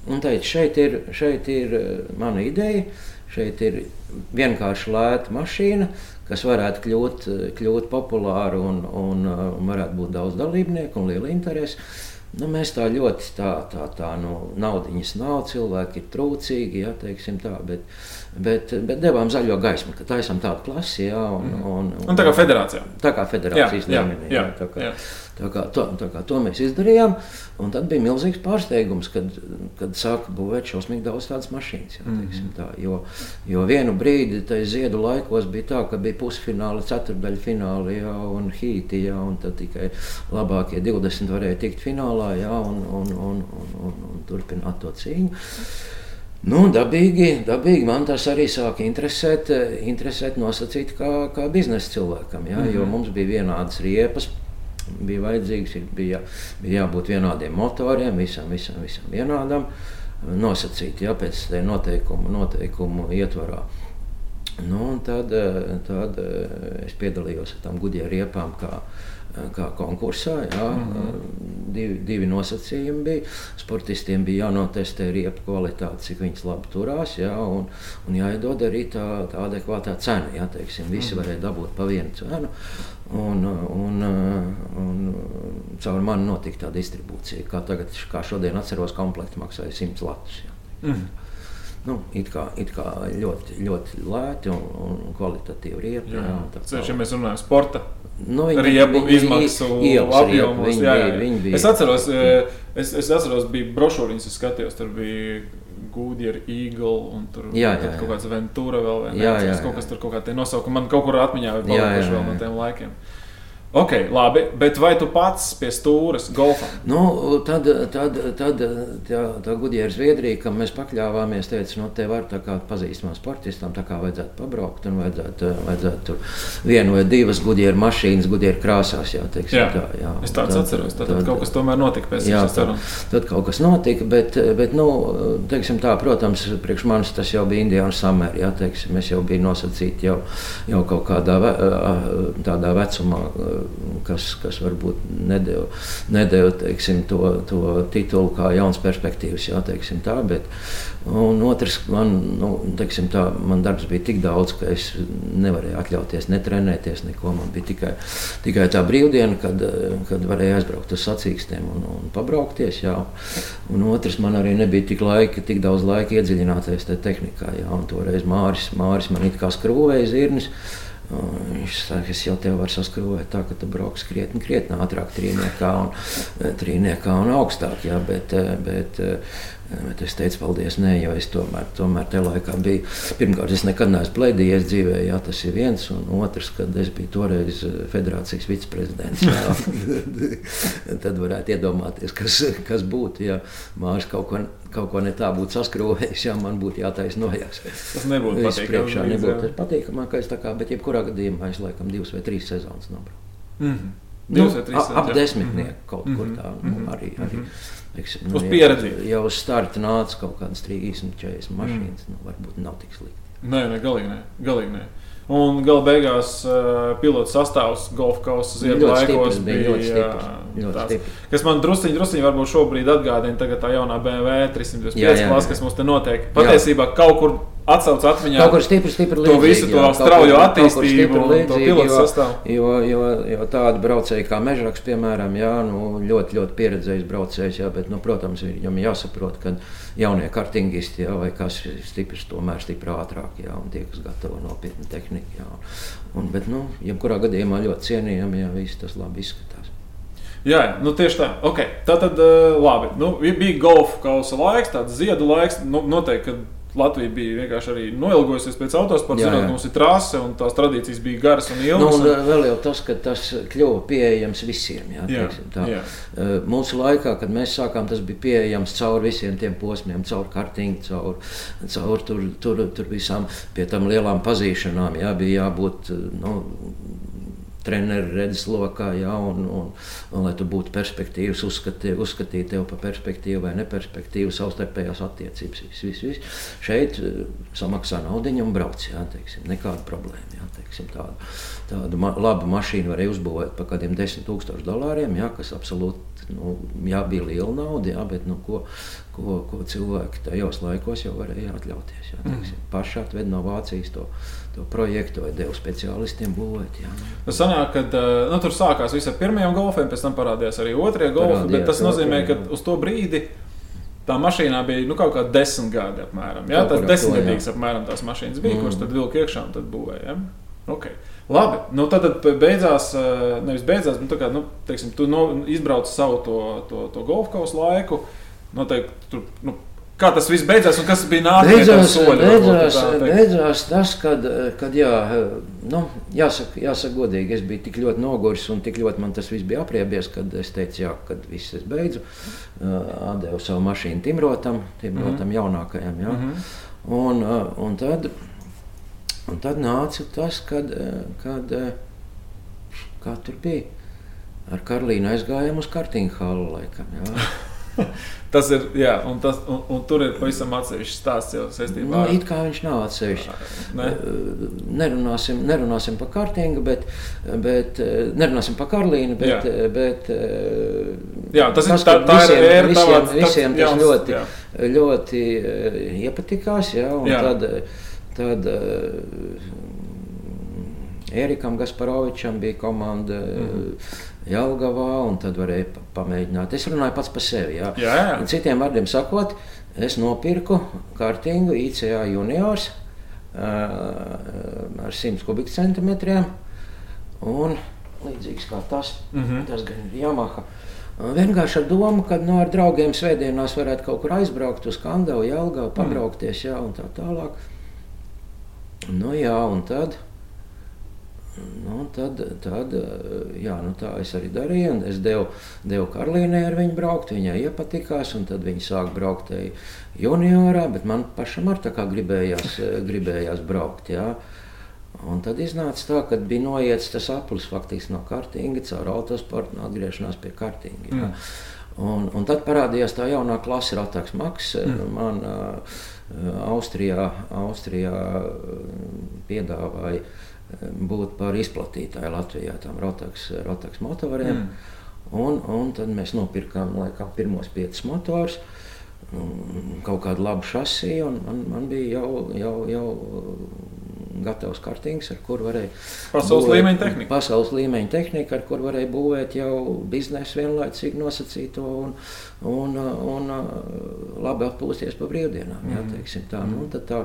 un teica, šeit ir, šeit ir eh, mana ideja, šeit ir vienkārši lēta mašīna, kas varētu kļūt, eh, kļūt populāra un, un, eh, un varētu būt daudz dalībnieku un liela interese. Nu, mēs tā ļoti tā, tā, tā nu, naudiņas nav, cilvēki ir trūcīgi, ja, teiksim tā, bet, bet, bet devām zaļo gaismu, ka taisam tādu klasi, jā, un,
un, un, un tā kā federācijā.
Tā kā federācijas jā, līmenī, jā, jā, tā kā, jā. Tā kā, to, tā kā to mēs izdarījām, un tad bija milzīgs pārsteigums, kad, kad sāka būvēt šausmīgi daudz tādas mašīnas. Jā, mm -hmm. tā, jo, jo vienu brīdi tajā ziedu laikos bija tā, ka bija pusfināli, ceturdaļa fināli jā, un hīti, jā, un tad tikai labākie 20 varēja tikt finālā jā, un, un, un, un, un, un turpināt to cīņu. Nu, dabīgi, dabīgi man tas arī sāka interesēt, interesēt nosacīt kā, kā biznesa cilvēkam, jā, mm -hmm. jo mums bija vienādas riepas bija vajadzīgs, bija, bija jābūt vienādiem motoriem, visam, visam, visam vienādam, nosacīti ja, pēc noteikumu, noteikumu ietvarā. Nu, tad, tad es piedalījos ar tām gudriem riepām, kā, kā konkursā. Jā, mm -hmm. divi, divi nosacījumi bija. Sportistiem bija jānotestē riepu kvalitāte, cik viņas labi turās, jā, un, un jāiedod arī tā, tā adekvātā cena. Jā, teiksim, visi mm varēja dabūt pa vienu cenu. Un, un, un caur mani notika tā distribūcija. Kā, tagad, kā šodien atceros, komplekts maksāja 100 latus. Jā. Mm. Nu, it kā, it kā ļoti, ļoti lēti un, un kvalitatīvi riepi. Jā, jā,
kā ja mēs runājam par sporta nu, riepu izmaksu apjomus. Jā, jā. Es atceros, eh, es, es atceros, bija brošūriņas, es skatījos, tur bija Goodyear, Eagle un tur jā, jā, jā. kaut kāds Ventura vēl. Jā, jā, jā. Kaut kas tur kaut kā tie nosaukumi man kaut kur atmiņā ir palikuši vēl no tiem laikiem. Ok, labi, bet vai tu pats pie stūres golfā?
Nu, tad, tad, tad tā, tā gudrība Zviedrija, kam mēs pakļāvāmies, teica, nu, te var tā kā pazīstamam sportistam, tā kā vajadzētu pabraukt un vajadzētu, vajadzētu tur vienu vai divas gudrība mašīnas, gudrība krāsās. Jā, teiksim,
jā. Tā, jā. Es tāds tad, atceros, tad, tad, kaut kas tomēr notika pēc
tam. Tad, tad kaut kas notika, bet, bet nu, teiksim tā, protams, priekš manis tas jau bija Indiānas samērā, jā, teiksim, es jau biju nosacīti jau, jau kaut kādā ve, tādā vecumā kas, kas varbūt nedēļa, nedēļa teiksim, to, to titulu kā jauns perspektīvas. Jā, teiksim, tā, bet, un otrs, man, nu, teiksim, tā, man darbs bija tik daudz, ka es nevarēju atļauties netrenēties neko. Man bija tikai, tikai tā brīvdiena, kad, kad varēju aizbraukt uz sacīkstiem un, un pabraukties. Jā. Un otrs, man arī nebija tik, laika, tik daudz laika iedziļināties tajā tehnikā. Jā. Un toreiz Māris, Māris man it kā skrūvēja zirnis. Viņš saka, es jau tevi varu saskrūvēt tā, ka tu brauks krietni, krietni ātrāk, trīniekā un, trīniekā un augstāk. Jā, bet, bet, Bet es teicu, paldies, nē, jo es tomēr, tomēr tajā laikā biju. Pirmkārt, es nekad neesmu plēdījies dzīvē, jā, tas ir viens. Un otrs, kad es biju toreiz federācijas viceprezidents. tad varētu iedomāties, kas, kas būtu, ja Mārcis kaut ko, kaut ko ne tā būtu saskrūvējis, ja man būtu jātaisnojas.
Tas nebūtu patīkami.
Nebūtu patīkamākais, kā, bet jebkurā gadījumā es laikam divas vai trīs sezonas nobraucu.
Mm -hmm.
Nu, ap, desmitnieku mm -hmm. kaut kur tā mm -hmm. arī. arī. Mm -hmm.
Teiksim, nu, uz pieredzi.
Jau uz starta nāca kaut kādas 30, 40 mašīnas. Mm. Nu, varbūt nav tik slikti.
Nē, nē, galīgi nē. Galīgi nē. Un gala beigās uh, pilots sastāvs golfa kausa ziedu laikos
bija ļoti stiprs. Ļoti
tāds, stiprs. Kas man drusciņi, drusciņi varbūt šobrīd atgādina tā jaunā BMW 325 klasa, kas mums te notiek. Patiesībā jā. kaut kur atsauc atmiņā
kaut kur stipri, stipri līdzīgi,
to visu to straujo attīstību un to pilotu sastāvu.
Jo, jo, jo tādi braucēji kā Mežraks, piemēram, jā, nu, ļoti, ļoti pieredzējis braucējs, jā, bet, nu, protams, viņam jāsaprot, ka jaunie kartingisti, jā, vai kas ir stiprs, tomēr stipri ātrāk, jā, un tie, kas gatavo nopietnu tehniku, jā. Un, bet, nu, jebkurā gadījumā ļoti cienījami, ja viss tas labi izskatās.
Jā, jā nu tieši tā. Okay. Tā tad, uh, labi. Nu, bija golfa kausa laiks, tāds ziedu laiks. Nu, noteikti, Latvija bija vienkārši arī noilgojusies pēc autosporta. Zinot, mums ir trase un tās tradīcijas bija garas un ilgas.
Nu, un, vēl jau tas, ka tas kļuva pieejams visiem. Jā, jā, jā. Uh, mūsu laikā, kad mēs sākām, tas bija pieejams caur visiem tiem posmiem, caur kartīnu, caur, caur tur, tur, tur visām pie tam lielām pazīšanām. Jā, bija jābūt nu, treneru redzeslokā, ja, un, un, un lai tu būtu perspektīvs, uzskatīt, uzskatīt tevi par perspektīvu vai neperspektīvu, savstarpējās attiecības. Vis, vis, vis. Šeit eh, samaksā naudu un brauc, jā, teiksim, nekāda problēma. Jā, teiksim, tādu, tādu ma labu mašīnu varēja uzbūvēt par kādiem desmit tūkstošu dolāriem, jā, kas absolūti nu, jā, bija liela nauda, jā, bet nu, ko, ko, ko cilvēki tajos laikos jau varēja atļauties. Jā, teiksim, mm. Paši atved no Vācijas to to projektu vai devu speciālistiem būvēt. Jā.
Nu, sanāk, kad, eh, nu, tur sākās viss ar pirmajiem golfiem, pēc tam parādījās arī otrie golfi. Parādījās, tas nozīmē, ka uz to brīdi tā mašīnā bija nu, kaut kāda desmit gadi apmēram. Jā, tas desmitgadīgs apmēram tās mašīnas bija, mm. kuras tad vilka iekšā un tad būvēja. Ja? Okay. Labi, nu tad, tad beidzās, eh, nevis beidzās, bet kā, nu, teiksim, tu no, izbrauci savu to, to, to golfa kausu laiku. Noteikti tur nu, Kā tas viss beidzās un kas bija nākamais?
Beidzās, soļi, beidzās, beidzās tas, kad, kad jā, nu, jāsaka, jāsaka godīgi, es biju tik ļoti noguris un tik ļoti man tas viss bija apriebies, kad es teicu, jā, kad viss es beidzu, atdevu savu mašīnu Timrotam, Timrotam mm -hmm. jaunākajam, jā. Mm -hmm. un, un, tad, un tad nāca tas, kad, kad kā tur bija, ar Karlīnu aizgājām uz kartīņu halu laikam, jā.
tas ir, jā, un, tas, un, un tur ir pavisam atsevišķs stāsts jau saistībā
nu, ar. It kā viņš nav atsevišķs. Ne? Nerunāsim, nerunāsim par kārtīgu, bet, bet nerunāsim par Karlīnu, bet, jā. bet
jā, tas, tas ir tā, tā visiem, ir ēra,
visiem, tavā, visiem tas jauns, ļoti, jā. ļoti iepatikās, jā, jā. tad, tad Erikam Gasparovičam bija komanda. Mm -hmm. Jelgavā, un tad varēja pamēģināt. Es runāju pats par sevi. Jā.
Jā, jā.
Citiem vārdiem sakot, es nopirku kārtīgu ICA juniors ar 100 kubikcentimetriem. Un līdzīgs kā tas, mm -hmm. tas gan ir Yamaha. Vienkārši ar domu, ka no nu, ar draugiem svētdienās varētu kaut kur aizbraukt uz Kandavu, Jelgavu, pabraukties, jā, un tā tālāk. Nu jā, un tad Nu, tad, tad jā, nu tā es arī darīju. Es devu, devu Karolīnai ar viņu braukt. Viņai iepatikās, un tad viņa sāka braukt juniorā, bet man pašam ar tā kā gribējās, gribējās braukt. Jā. Un tad iznāca tā, ka bija noiets tas aplis faktiski no kartinga caur autosportu un atgriešanās pie kartinga. Mm. Un, un tad parādījās tā jaunā klase, Rataks Maks. Mm. Man Austrijā, Austrijā piedāvāja būt par izplatītāju Latvijā tam Rotaks, Rotaks motoriem. Mm. Un, un tad mēs nopirkām laikam, pirmos piecus motorus, kaut kādu labu šasiju, un man, man bija jau, jau, jau gatavs kartings, ar kur varēja.
Pasaules būvēt, līmeņa tehnika.
Pasaules līmeņa tehnika, ar kur varēja būvēt jau biznesu vienlaicīgi nosacīto un, un, un, labi atpūsties pa brīvdienām. Mm. Jā, teiksim, tā, mm. nu, tad tā,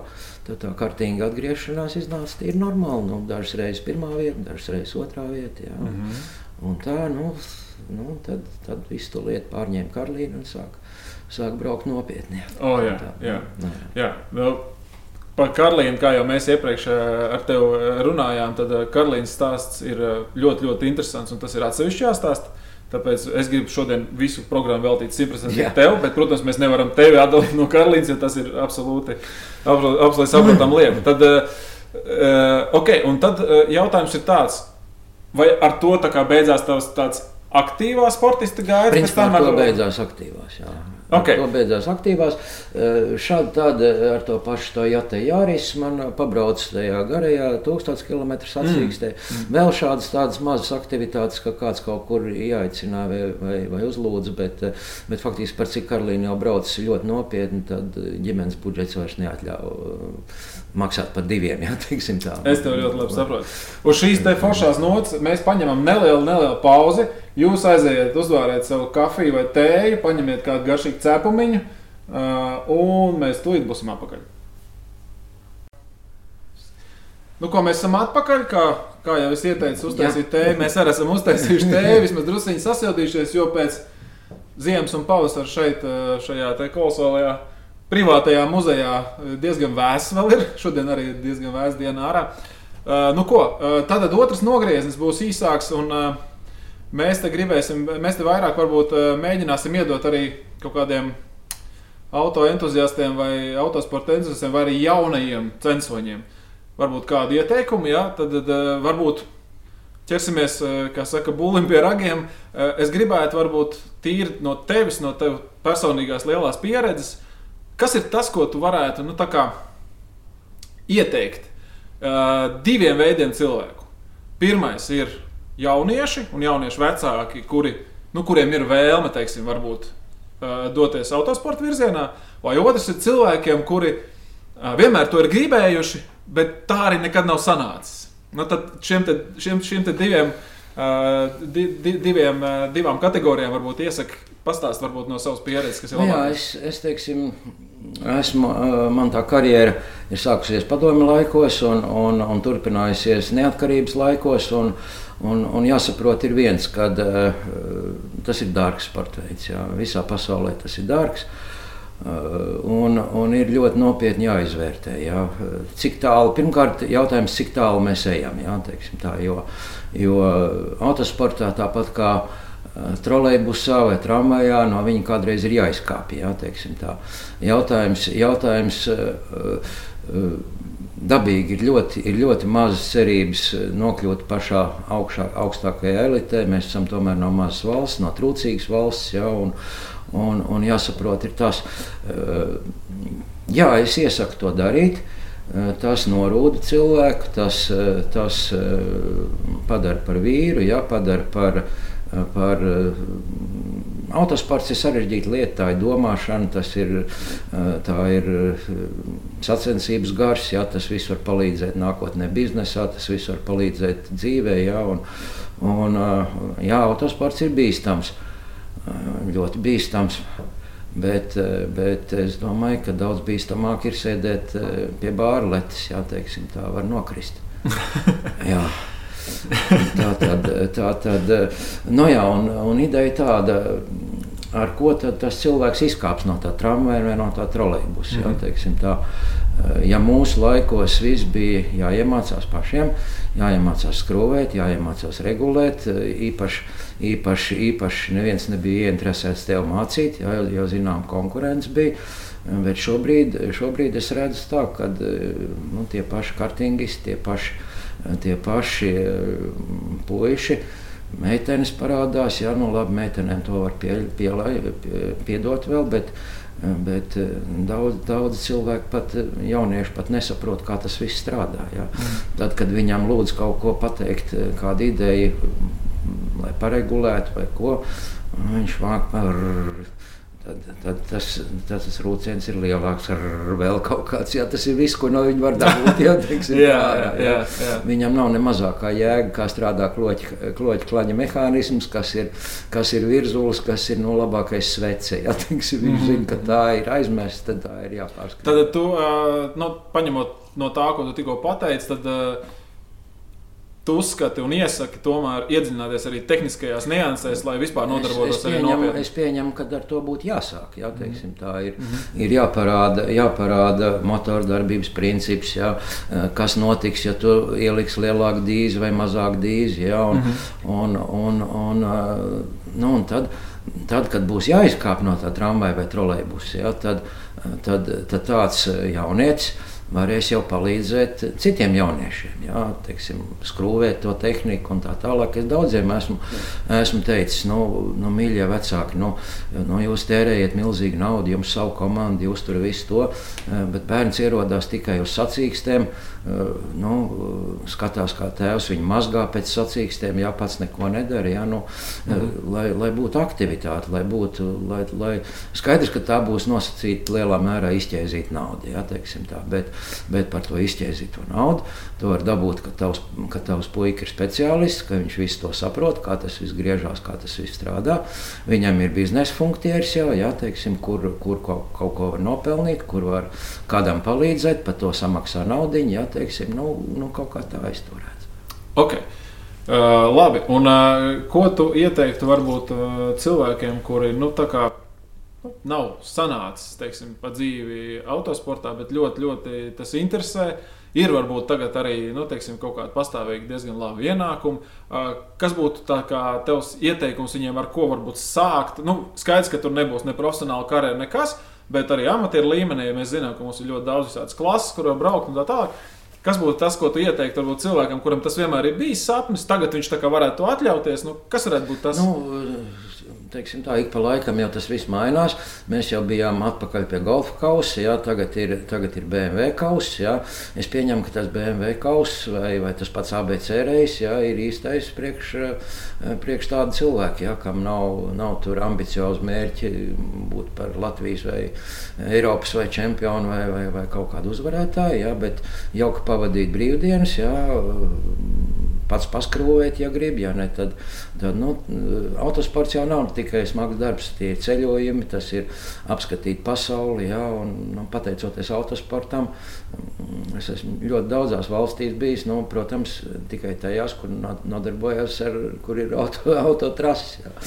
tad tā kartīga atgriešanās iznāca tīri normāli. Nu, dažas reizes pirmā vieta, dažas reizes otrā vieta. Jā. Mm -hmm. Un tā, nu, nu, tad, tad visu to lietu pārņēma Karlīna un sāka sāk braukt nopietni.
Jā, oh, jā, tā, jā. jā. jā. Vēl Par Karlīnu, kā jau mēs iepriekš eh, ar tevi eh, runājām, tad eh, Karlīnas stāsts ir ļoti, ļoti interesants un tas ir atsevišķi jāstāsta. Tāpēc es gribu šodien visu programmu veltīt simtprocentīgi tev, bet, protams, mēs nevaram tevi atdalīt no Karlīnas, jo tas ir absolūti, absolūti saprotama lieta. Tad, okay, un tad jautājums ir tāds, vai ar to beidzās tavs tāds aktīvā sportista gaita?
Principā ar to beidzās aktīvās, jā.
Okay.
To beidzās aktīvās. Eh, šādi tāda ar to pašu to jāte jāris man pabrauc tajā garajā tūkstotis km atsīkstē. Mm. mm. Vēl šādas tādas mazas aktivitātes, ka kāds kaut kur jāicina vai, vai, vai uzlūdz, bet, eh, bet faktiski par cik Karolīna jau brauc ļoti nopietni, tad ģimenes budžets vairs neatļauj eh, maksāt par diviem. Jā,
es tev ļoti labi saprotu. Uz šīs te foršās nots mēs paņemam nelielu, nelielu pauzi. Jūs aiziet, uzvāriet savu kafiju vai tēju, paņemiet kādu garšīgu cepumiņu, un mēs tūlīt būsim atpakaļ. Nu, ko mēs esam atpakaļ, kā, kā jau es ieteicu, uztaisīt tēju. Mēs arī esam uztaisījuši tēju, vismaz druskuļi sasildījušies, jo pēc ziemas un pavasara šeit, šajā kolosālajā privātajā muzejā diezgan vēss vēl ir. Šodien arī ir diezgan vēss diena ārā. Uh, nu, ko, uh, tad otrs nogrieznis būs īsāks. Un, uh, Mēs te gribēsim, mēs te vairāk varbūt eh, mēģināsim iedot arī kaut kādiem auto entuziastiem vai autosporta entuziastiem vai arī jaunajiem censoņiem. Varbūt kādi ieteikumi, ja? tad, tad eh, varbūt ķersimies, eh, kā saka, būlim pie ragiem. Es gribētu varbūt tīri no tevis, no tev personīgās lielās pieredzes, kas ir tas, ko tu varētu, nu kā ieteikt diviem veidiem cilvēku. Pirmais ir jaunieši un jaunieši vecāki, kuri, nu, kuriem ir vēlme, teiksim, varbūt doties autosporta virzienā, vai otrs ir cilvēkiem, kuri vienmēr to ir gribējuši, bet tā arī nekad nav sanācis. Nu, tad šiem, te, šiem, šiem te diviem, di, di, diviem, divām kategorijām varbūt iesaka pastāstīt no savas pieredzes, kas ir
labāk. Jā, es, es teiksim, esmu, man tā karjera ir sākusies padomju laikos un, un, un turpinājusies neatkarības laikos. Un, Un, un jāsaprot, ir viens, ka tas ir dārgs sports veids. Jā. Visā pasaulē tas ir dārgs. Un, un ir ļoti nopietni jāizvērtē. Jā. Cik tālu, pirmkārt, jautājums, cik tālu mēs ejam. Jā, tā, jo, jo autosportā tāpat kā trolejbusā vai tramvajā, no viņa kādreiz ir jāizkāpj. Jā, jautājums, jautājums uh, uh, dabīgi ir ļoti, ir ļoti mazas cerības nokļūt pašā augšā, augstākajā elitē. Mēs esam tomēr no mazas valsts, no trūcīgas valsts. Ja, un, un, un jāsaprot, ir tas, jā, es iesaku to darīt. Tas norūda cilvēku, tas, tas padara par vīru, ja, padara par, par Autosports ir sarežģīta lieta, tā ir domāšana, tas ir, ir sacensības gars, jā, tas viss var palīdzēt nākotnē biznesā, tas viss var palīdzēt dzīvē. Jā, un, un, jā, autosports ir bīstams, ļoti bīstams. Bet, bet es domāju, ka daudz bīstamāk ir sēdēt pie bārletes, ja tā var nokrist. jā. Tā tad, tā tad nu jā, un, un ideja tāda, ar ko tas cilvēks izkāps no tā tramvaja vai no tā trolejbusa. Mm -hmm. tā, ja mūsu laikos viss bija jāiemācās pašiem, jāiemācās skrūvēt, jāiemācās regulēt, īpaši, īpaši, īpaši neviens nebija ieinteresēts tev mācīt, jā, jo, jo zinām, konkurence bija. Bet šobrīd, šobrīd es redzu, tā, ka nu, tie paši kartingisti, tie paši tie paši eh, puiši. Meitenes parādās, jā, nu labi, meitenēm to var pie, pielai, pie, piedot vēl, bet, bet eh, daudz, daudz cilvēku, pat jaunieši, pat nesaprot, kā tas viss strādā. Jā. Mm. Tad, kad viņam lūdz kaut ko pateikt, eh, kādu ideju, lai paregulētu vai ko, viņš vāk par Tad, tad tas, tas, tas rūciens ir lielāks ar vēl kaut kāds. Jā, tas ir viss, ko no viņa var dabūt. Jā, teiksim, jā, jā, jā, jā. Viņam nav ne mazākā jēga, kā strādā kloķa, kloķa klaņa mehānisms, kas ir, kas ir virzulis, kas ir no labākais svece. Jā, teiksim, viņš mm -hmm. zina, ka tā ir aizmesta, tad tā ir jāpārskata.
Tad tu, nu, paņemot no tā, ko tu tikko pateici, tad uh, tu uzskati un iesaki tomēr iedziļināties arī tehniskajās niansēs, lai vispār nodarbotos
es, es pieņemu, ar nopietnu. Es pieņemu, ka ar to būtu jāsāk. Jā, teiksim, tā ir, mm -hmm. ir jāparāda, jāparāda motordarbības princips, jā, kas notiks, ja tu ieliks lielāku dīzi vai mazāku dīzi. Jā, un, mm -hmm. un, un, un, nu, un tad, tad, kad būs jāizkāp no tā tramvaja vai trolejbusa, tad, tad, tad tāds jaunietis varēs jau palīdzēt citiem jauniešiem, jā, teiksim, skrūvēt to tehniku un tā tālāk. Es daudziem esmu, esmu teicis, nu, nu mīļie vecāki, nu, nu, jūs tērējat milzīgu naudu, jums savu komandu, jūs tur visu to, bet bērns ierodās tikai uz sacīkstēm. Nu, skatās, kā tēvs viņu mazgā pēc sacīkstēm, ja pats neko nedara. Ja, nu, mhm. lai, lai būtu aktivitāte, lai būtu lai, lai skaidrs, ka tā būs nosacīta lielā mērā izķēzīta nauda. Ja, bet, bet par to izķēzīto naudu to var dabūt, ka tavs, ka tavs puika ir speciālists, ka viņš visu to saprot, kā tas viss griežās, kā tas viss strādā. Viņam ir biznesa funkcijas, jau, ja, teiksim, kur, kur kaut, kaut ko var nopelnīt, kur var kādam palīdzēt, par to samaksā naudu, ja teiksim, nu, nu, kaut kā tā aizturēts.
Okay. Uh, labi, un uh, ko tu ieteiktu varbūt uh, cilvēkiem, kuri nu, kā, nu, nav sanācis teiksim, pa dzīvi autosportā, bet ļoti, ļoti tas interesē. Ir varbūt tagad arī nu, teiksim, kaut kāda pastāvīga, diezgan laba ienākuma. Kas būtu tavs ieteikums viņiem, ar ko varbūt sākt? Nu, skaidrs, ka tur nebūs ne profesionāla karjera, nekas, bet arī amatieru līmenī mēs zinām, ka mums ir ļoti daudz visādas klases, kur var braukt un tā tālāk. Kas būtu tas, ko tu ieteiktu varbūt, cilvēkam, kuram tas vienmēr ir bijis sapnis, tagad viņš tā kā varētu to atļauties? Nu, kas varētu būt tas?
Nu, teiksim, tā, ik pa laikam jau tas viss mainās. Mēs jau bijām atpakaļ pie golfa kausa, jā, tagad, ir, tagad ir BMW kausa. Jā. Es pieņemu, ka tas BMW kausa vai, vai tas pats ABC reizes ir īstais priekš, eh, priekš tādu cilvēku, jā, kam nav, nav tur ambiciozi mērķi būt par Latvijas vai Eiropas vai čempionu vai, vai, vai kaut kādu uzvarētāju, jā, bet jauki pavadīt brīvdienas. Jā, pats paskrūvēt, ja grib. Ja ne, tad, tad, nu, autosports jau nav tikai smags darbs, tie ir ceļojumi, tas ir apskatīt pasauli. Ja, un, nu, pateicoties autosportam, es esmu ļoti daudzās valstīs bijis. Nu, protams, tikai tajās, kur nodarbojos ar kur ir auto, autotrases.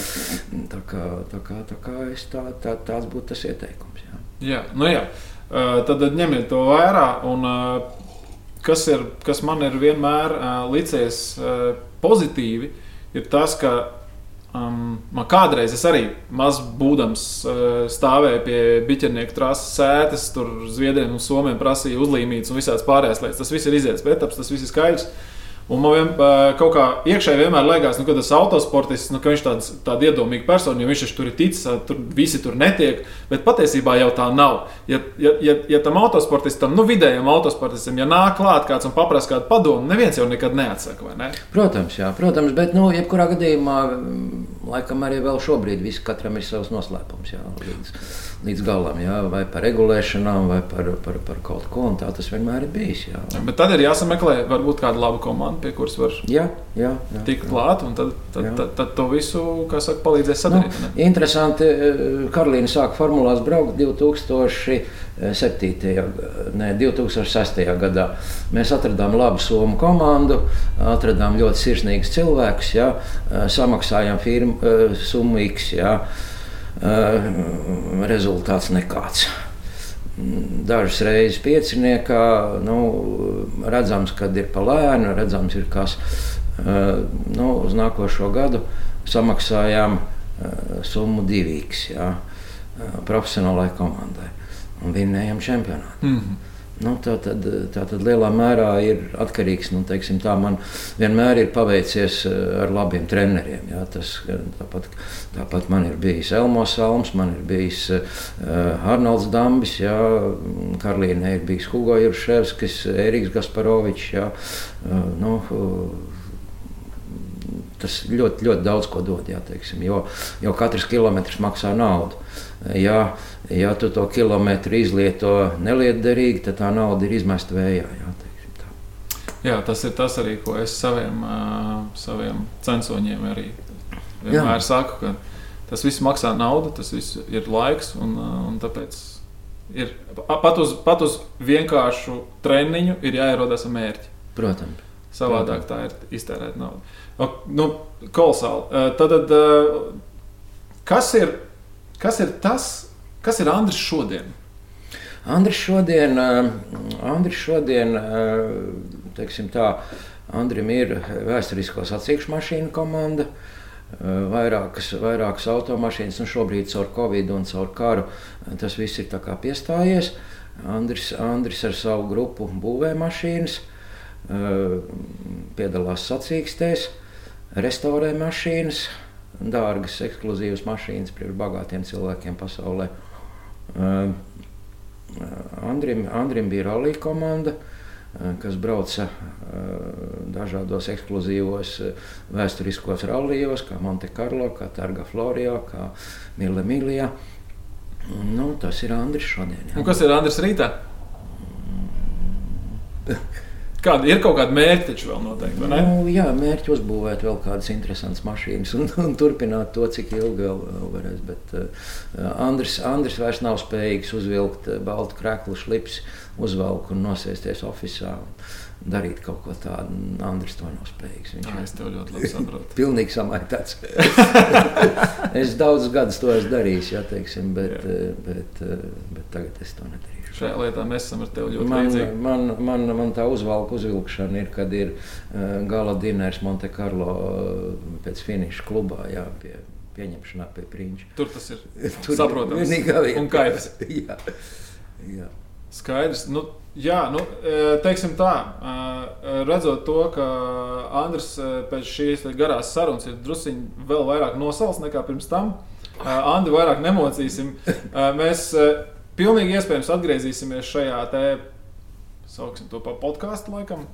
Tā kā, tā kā, tā kā es, tā, tā, tāds būtu tas ieteikums. Ja.
Jā, nu jā. Tad ņemiet to vērā. Un, kas, ir, kas man ir vienmēr licies pozitīvi, ir tas, ka Um, man kādreiz es arī maz būdams uh, stāvēju pie biķernieku trases sēdes, tur zviedriem un somiem prasīja uzlīmītas un visādas pārējās lietas. Tas viss ir izietis pēc etapas, tas viss ir skaidrs. Un man vien, kaut kā iekšēji vienmēr liekas, nu, ka tas autosportists, nu, ka viņš tāds, tāda iedomīga persona, jo viņš tur ir ticis, tur visi tur netiek. Bet patiesībā jau tā nav. Ja, ja, ja, ja tam autosportistam, nu, vidējam autosportistam, ja nāk klāt kāds un paprasa kādu padomu, neviens jau nekad neatsaka. Ne?
Protams, jā, protams, bet, nu, jebkurā gadījumā, laikam arī vēl šobrīd viss katram ir savs noslēpums. Jā, līdz līdz galam, jā, vai par regulēšanām, vai par, par, par kaut ko tādu. Tas vienmēr ir bijis. Jā.
Bet tad ir jāsameklē, varbūt kāda laba komanda, pie kuras var
jā, jā, jā,
tikt klāt, un tad, tad, tad, tad to visu, kā saka, palīdzēs sadarīt.
Nu, interesanti, eh, Karolīna sāka formulās braukt 2007. Ne, 2006. gadā. Mēs atradām labu somu komandu, atradām ļoti sirsnīgus cilvēkus, jā, eh, samaksājām firmu eh, summu X. Jā. Rezultāts nekāds. Dažas reizes pieciniekā nu, redzams, kad ir pa lēnu, redzams, ir kas. Nu, uz nākošo gadu samaksājām summu divīgs jā, profesionālai komandai un vinnējām čempionātu. Mm -hmm. Nu, tā, tad, tā tad lielā mērā ir atkarīgs nu, teiksim, tā. Man vienmēr ir paveicies eh, ar labiem treneriem. Jā, tas, tāpat, tāpat man ir bijis Elmos Salms, man ir bijis uh, Arnolds Dambis, jā, Karlīnai ir bijis Hugo Jurševskis, Eriks Gasparovičs. Jā, uh, nu, tas ļoti, ļoti daudz ko dod, jā, teiksim, jo, jo katrs kilometrs maksā naudu. Ja, ja tu to kilometru izlieto nelietderīgi, tad tā nauda ir izmesta vējā. Jā,
jā, tas ir tas arī, ko es saviem, uh, saviem censoņiem arī vienmēr jā. saku. Ka tas viss maksā naudu, tas viss ir laiks. Un, un tāpēc ir, pat, uz, pat uz vienkāršu treniņu ir jāierodas mērķi.
Protams.
Savādāk Protams. tā ir iztērēta nauda. O, nu, kolosāli. Tad, tad kas ir Kas ir tas, kas ir Andris šodien?
Andris šodien, eh, Andris šodien eh, teiksim tā, Andrim ir vēsturisko sacīkšu mašīnu komanda, eh, vairākas, vairākas automašīnas, un šobrīd caur Covid un caur karu tas viss ir piestājies. Andris, Andris ar savu grupu būvē mašīnas, piedalās sacīkstēs, restaurē mašīnas, dārgas, ekskluzīvas mašīnas priekš bagātiem cilvēkiem pasaulē. Uh, Andrim, Andrim bija rallija komanda, uh, kas brauca uh, dažādos ekskluzīvos vēsturiskos rallijos, kā Monte Carlo, kā Targa Florijā, kā Mille Milijā. Nu, tas ir Andris šodien.
Jā. Un kas ir Andris rītā? Kāda ir kaut kāda mērķa, taču vēl noteikti.
Nu, jā, mērķi uzbūvēt vēl kādas interesantas mašīnas un, un turpināt to, cik ilgi vēl, vēl varēs. Bet uh, Andris, Andris vairs nav spējīgs uzvilkt uh, baltu krēklu šlips, uzvelk un nosēsties oficiālā. Darīt kaut ko tādu, Andris to nav spējīgs.
Viņš Jā, es tev ļoti labi saprotu.
Pilnīgi samaitāts. es daudzus gadus to esmu darījis, jā, teiksim, bet. Uh, bet, bet, bet tagad es to nedaru
šajā lietā mēs esam ar tevi ļoti
man, līdzīgi. Man, man, man tā uzvalka uzvilkšana ir, kad ir uh, gala diners Monte Carlo uh, pēc finiša klubā. Jā, pie, Pieņemšanā pie prīņķa.
Tur tas ir Tur saprotams. Un kaivs.
jā. Jā.
Skaidrs. Nu, jā, nu, e, teiksim tā, redzot to, ka Andris pēc šīs garās sarunas ir druskuļi vēl vairāk nosals nekā pirms tam. Andi vairāk nemocīsim. Mēs Pilnīgi iespējams atgriezīsimies šajā te, sauksim to par podkāstu laikam.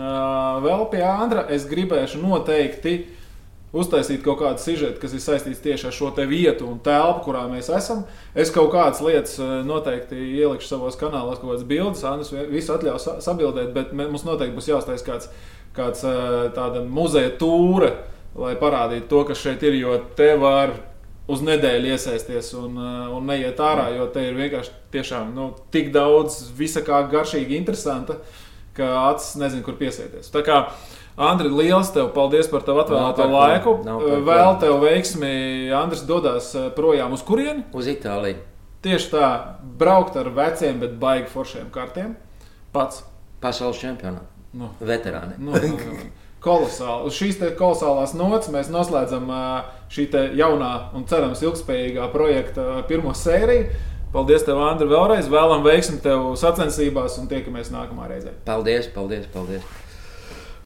Uh, vēl pie Andra es gribēšu noteikti uztaisīt kaut kādu sižetu, kas ir saistīts tieši ar šo te vietu un telpu, kurā mēs esam. Es kaut kādas lietas noteikti ielikšu savos kanālos, kaut kādas bildes, Andris visu atļaus sabildēt, bet mums noteikti būs jāuztais kāds, kāds tāda muzeja tūre, lai parādītu to, kas šeit ir, jo te var uz nedēļu iesaisties un, uh, un neiet ārā, jo te ir vienkārši tiešām, nu, tik daudz visa kā garšīgi, interesanta, ka acis nezinu, kur piesēties. Tā kā Andri, liels tev paldies par tavu atvēlēto laiku. Vēl tev veiksmi. Andris dodas uh, projām uz kurieni?
Uz Itāliju.
Tieši tā, braukt ar veciem, bet baigi foršiem kartiem. Pats.
Pasaules čempionātā. Nu. Veterāni.
Nu, nu, nu. kolosāli. Uz šīs kolosālās nots mēs noslēdzam šī jaunā un cerams ilgspējīgā projekta pirmo sēriju. Paldies, tev, Andri, vēlreiz. Vēlam veiksmi tev sacensībās un tiekamies nākamā reizē.
Paldies, paldies, paldies.